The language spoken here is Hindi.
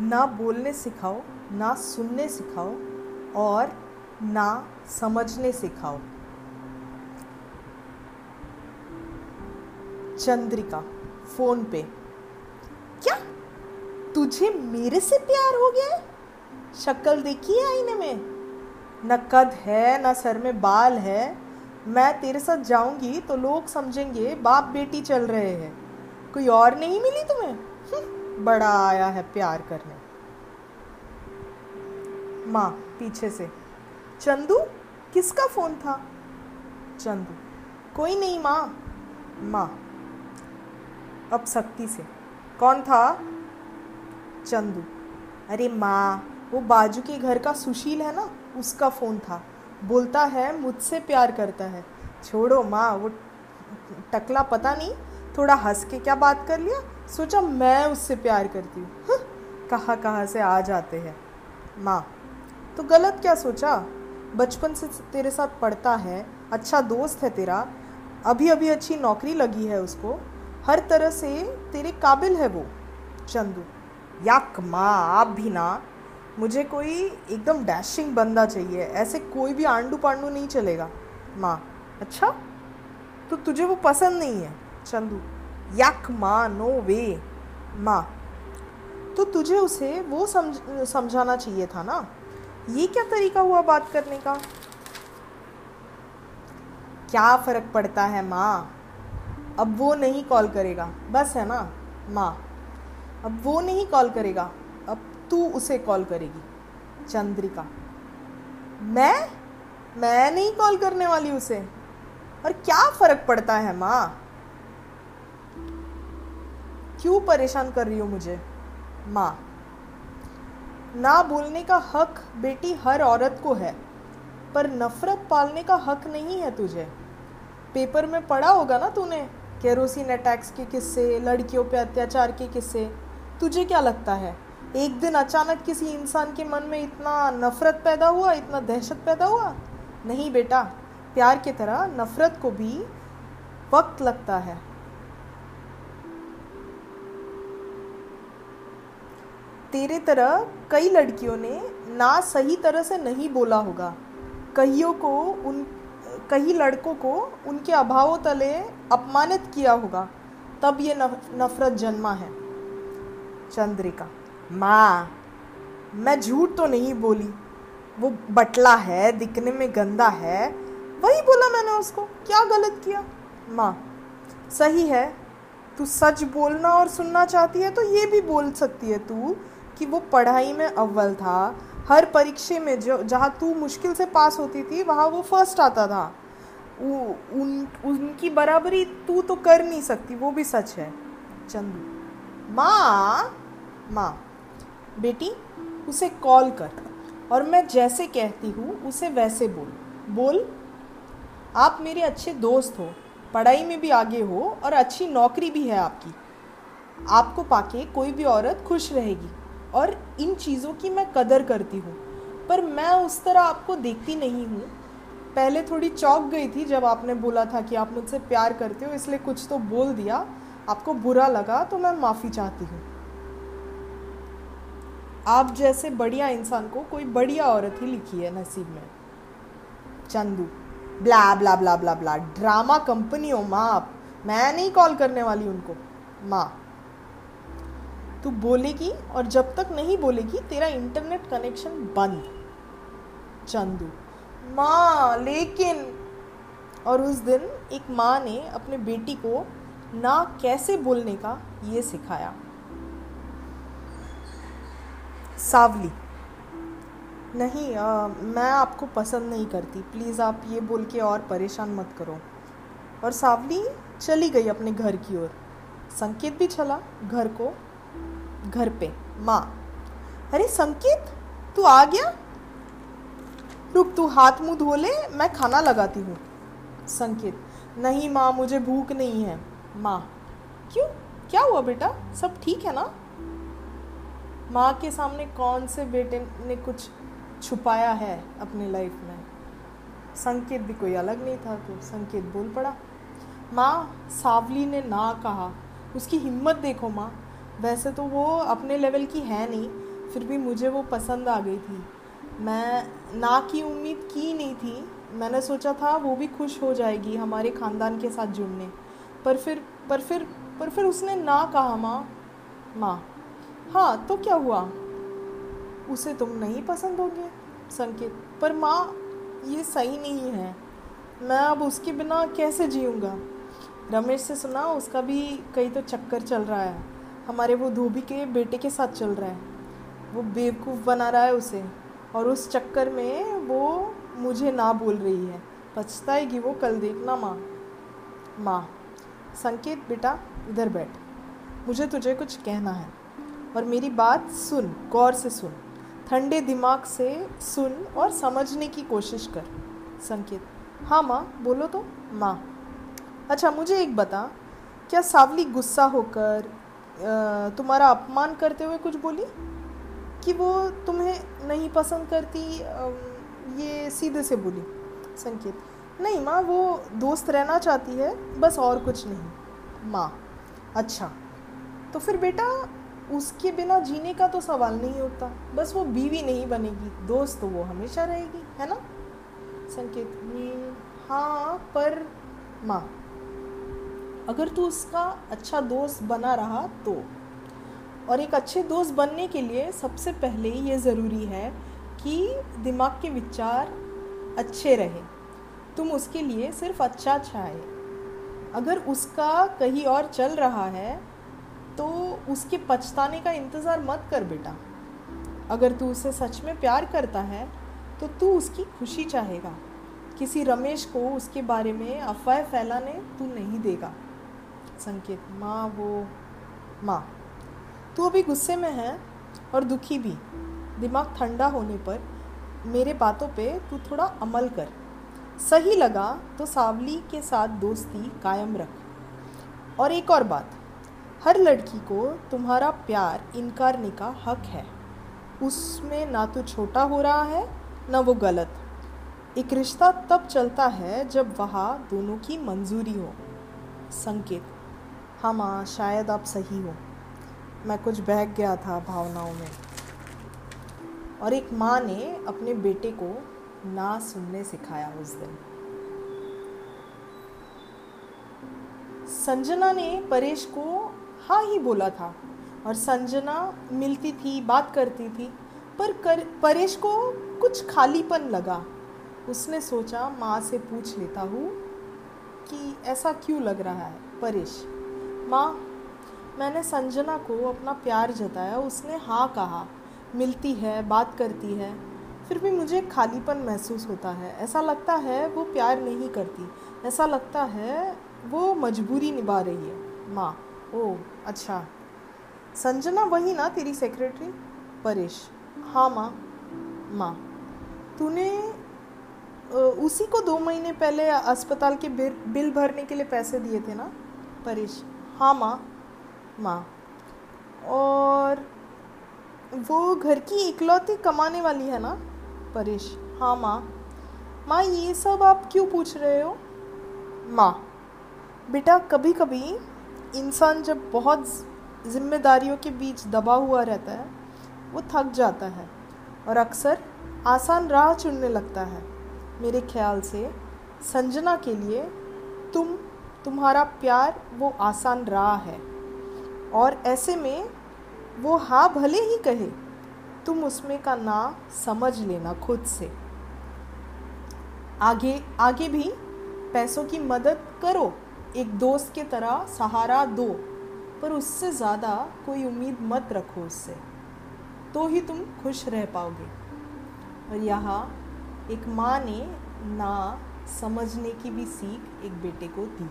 ना बोलने सिखाओ, ना सुनने सिखाओ और ना समझने सिखाओ। चंद्रिका, फ़ोन पे। क्या? तुझे मेरे से प्यार हो गया है? शक्ल देखी है आईने में? न कद है, न सर में बाल है। मैं तेरे साथ जाऊँगी तो लोग समझेंगे बाप बेटी चल रहे हैं। कोई और नहीं मिली तुम्हें? बड़ा आया है प्यार करने। माँ, पीछे से। चंदू, किसका फ़ोन था? चंदू। कोई नहीं, माँ। माँ। अब सख्ती से। कौन था? चंदू। अरे माँ, वो बाजू के घर का सुशील है ना? उसका फ़ोन था। बोलता है, मुझसे प्यार करता है। छोड़ो माँ, वो टकला पता नहीं थोड़ा हंस के क्या बात कर लिया? सोचा मैं उससे प्यार करती हूँ। कहाँ कहाँ से आ जाते हैं? माँ तो गलत क्या सोचा? बचपन से तेरे साथ पढ़ता है अच्छा दोस्त है तेरा अभी अभी अच्छी नौकरी लगी है उसको, हर तरह से तेरे काबिल है वो, चंदू। याक माँ, आप भी ना, मुझे कोई एकदम डैशिंग बंदा चाहिए, ऐसे कोई भी आंडू पांडू नहीं चलेगा। माँ अच्छा? तो तुझे वो पसंद नहीं है? चंदू। यक माँ नो वे। माँ तो तुझे उसे वो समझ, समझाना चाहिए था ना? ये क्या तरीका हुआ बात करने का? क्या फ़र्क पड़ता है माँ? अब वो नहीं कॉल करेगा। बस है ना? माँ, अब वो नहीं कॉल करेगा। अब तू उसे कॉल करेगी। चंद्रिका, मैं? मैं नहीं कॉल करने वाली उसे। और क्या फ़र्क पड़ता है माँ? क्यों परेशान कर रही हो मुझे? माँ, ना बोलने का हक बेटी हर औरत को है, पर नफरत पालने का हक नहीं है तुझे। पेपर में पढ़ा होगा ना तूने, केरोसिन अटैक्स के किस्से, लड़कियों पे अत्याचार के किस्से। तुझे क्या लगता है, एक दिन अचानक किसी इंसान के मन में इतना नफरत पैदा हुआ, इतना दहशत पैदा हुआ? नहीं बेटा, प्यार की तरह नफरत को भी वक्त लगता है। तेरे तरह कई लड़कियों ने ना सही तरह से नहीं बोला होगा। कईयों को उन, कई लड़कों को उनके अभावों तले अपमानित किया होगा। तब ये नफरत जन्मा है। चंद्रिका, माँ, मैं झूठ तो नहीं बोली। वो बटला है, दिखने में गंदा है। वही बोला मैंने उसको, क्या गलत किया? माँ, सही है, तू सच बोलना और सुनना चाहती है तो ये भी बोल सकती है तू कि वो पढ़ाई में अव्वल था। हर परीक्षा में जो, जहाँ तू मुश्किल से पास होती थी, वहाँ वो फ़र्स्ट आता था। उन, उनकी बराबरी तू तो कर नहीं सकती, वो भी सच है। चंदू। माँ माँ, बेटी, उसे कॉल कर। और मैं जैसे कहती हूँ, उसे वैसे बोल। बोल, आप मेरे अच्छे दोस्त हो, पढ़ाई में भी आगे हो और अच्छी नौकरी भी है आपकी। आपको पाके कोई भी औरत खुश रहेगी। और इन चीज़ों की मैं कदर करती हूँ। पर मैं उस तरह आपको देखती नहीं हूँ। पहले थोड़ी चौक गई थी जब आपने बोला था कि आप मुझसे प्यार करते हो, इसलिए कुछ तो बोल दिया। आपको बुरा लगा तो मैं माफ़ी चाहती हूँ। आप जैसे बढ़िया इंसान को कोई बढ़िया औरत ही लिखी है नसीब में। Chandu, blah blah blah blah blah, drama company हो माँ मैं नहीं कॉल करने वाली उनको। माँ। तू बोलेगी और जब तक नहीं बोलेगी तेरा इंटरनेट कनेक्शन बंद। चंदू। माँ लेकिन और उस दिन एक माँ ने अपने बेटी को ना कैसे बोलने का ये सिखाया। सावली। नहीं आ, मैं आपको पसंद नहीं करती। प्लीज़ आप ये बोल के और परेशान मत करो। और सावली चली गई अपने घर की ओर। संकेत भी चला घर को घर पे। माँ, अरे संकेत, तू आ गया? रुक, तू हाथ मुँह धो ले, मैं खाना लगाती हूँ। संकेत, नहीं माँ, मुझे भूख नहीं है। माँ, क्यों? क्या हुआ बेटा? सब ठीक है ना? माँ के सामने कौन से बेटे ने कुछ छुपाया है अपने लाइफ में? संकेत भी कोई अलग नहीं था तो संकेत बोल पड़ा। माँ, सावली ने ना कहा। उसकी हिम्मत देखो माँ। वैसे तो वो अपने लेवल की है नहीं, फिर भी मुझे वो पसंद आ गई थी। मैं ना की उम्मीद की नहीं थी, मैंने सोचा था वो भी खुश हो जाएगी हमारे ख़ानदान के साथ जुड़ने। पर फिर पर फिर पर फिर उसने ना कहा, माँ माँ हाँ तो क्या हुआ? उसे तुम नहीं पसंद होगे? संकेत। पर माँ, ये सही नहीं है। मैं अब उसके बिना कैसे जीऊँगा? रमेश से सुना, उसका भी कहीं तो चक्कर चल रहा है। हमारे वो धोबी के बेटे के साथ चल रहा है। वो बेवकूफ़ बना रहा है उसे। और उस चक्कर में वो मुझे ना बोल रही है। पछताएगी वो कल देखना माँ। माँ, संकेत बेटा, इधर बैठ। मुझे तुझे कुछ कहना है। और मेरी बात सुन, गौर से सुन। ठंडे दिमाग से सुन और समझने की कोशिश कर। संकेत हाँ माँ, बोलो तो। माँ अच्छा मुझे एक बता, क्या सावली गुस्सा होकर तुम्हारा अपमान करते हुए कुछ बोली? कि वो तुम्हें नहीं पसंद करती ये सीधे से बोली। संकेत। नहीं माँ, वो दोस्त रहना चाहती है, बस और कुछ नहीं। माँ अच्छा। तो फिर बेटा, उसके बिना जीने का तो सवाल नहीं होता। बस वो बीवी नहीं बनेगी, दोस्त तो वो हमेशा रहेगी, है ना? संकेत। हाँ पर, माँ अगर तू उसका अच्छा दोस्त बना रहा तो। और एक अच्छे दोस्त बनने के लिए सबसे पहले ये ज़रूरी है कि दिमाग के विचार अच्छे रहे। तुम उसके लिए सिर्फ़ अच्छा चाहे। अगर उसका कहीं और चल रहा है तो उसके पछताने का इंतज़ार मत कर बेटा। अगर तू उसे सच में प्यार करता है तो तू उसकी खुशी चाहेगा। किसी रमेश को उसके बारे में अफवाह फैलाने तू नहीं देगा। संकेत, माँ वो, माँ। तू अभी गुस्से में है और दुखी भी। दिमाग ठंडा होने पर मेरे बातों पे तू थोड़ा अमल कर। सही लगा तो सावली के साथ दोस्ती कायम रख। और एक और बात, हर लड़की को तुम्हारा प्यार इनकारने का हक है। उसमें ना तो छोटा हो रहा है, ना वो गलत। एक रिश्ता तब चलता है जब वहाँ दोनों की मंजूरी हो। संकेत हाँ माँ, शायद आप सही हो। मैं कुछ बहक गया था भावनाओं में। और एक माँ ने अपने बेटे को ना सुनने सिखाया उस दिन। संजना ने परेश को हाँ ही बोला था और संजना मिलती थी, बात करती थी, पर कर, परेश को कुछ खालीपन लगा। उसने सोचा, माँ से पूछ लेता हूँ कि ऐसा क्यों लग रहा है, परेश? माँ, मैंने संजना को अपना प्यार जताया, उसने हाँ कहा, मिलती है, बात करती है, फिर भी मुझे खालीपन महसूस होता है। ऐसा लगता है वो प्यार नहीं करती, ऐसा लगता है वो मजबूरी निभा रही है। माँ, ओ अच्छा। संजना वही ना तेरी सेक्रेटरी परेश। हाँ माँ। माँ, तूने उसी को दो महीने पहले अस्पताल के बिल भरने के लिए पैसे दिए थे ना? परेश। हाँ माँ माँ। और वो घर की इकलौती कमाने वाली है ना, परेश। हाँ माँ। माँ, ये सब आप क्यों पूछ रहे हो? माँ, बेटा कभी कभी इंसान जब बहुत जिम्मेदारियों के बीच दबा हुआ रहता है, वो थक जाता है और अक्सर आसान राह चुनने लगता है। मेरे ख्याल से, संजना के लिए तुम तुम्हारा प्यार वो आसान राह है। और ऐसे में वो हाँ भले ही कहे, तुम उसमें का ना समझ लेना खुद से। आगे आगे भी पैसों की मदद करो, एक दोस्त के तरह सहारा दो, पर उससे ज़्यादा कोई उम्मीद मत रखो उससे। तो ही तुम खुश रह पाओगे। और यहाँ एक माँ ने ना समझने की भी सीख एक बेटे को दी।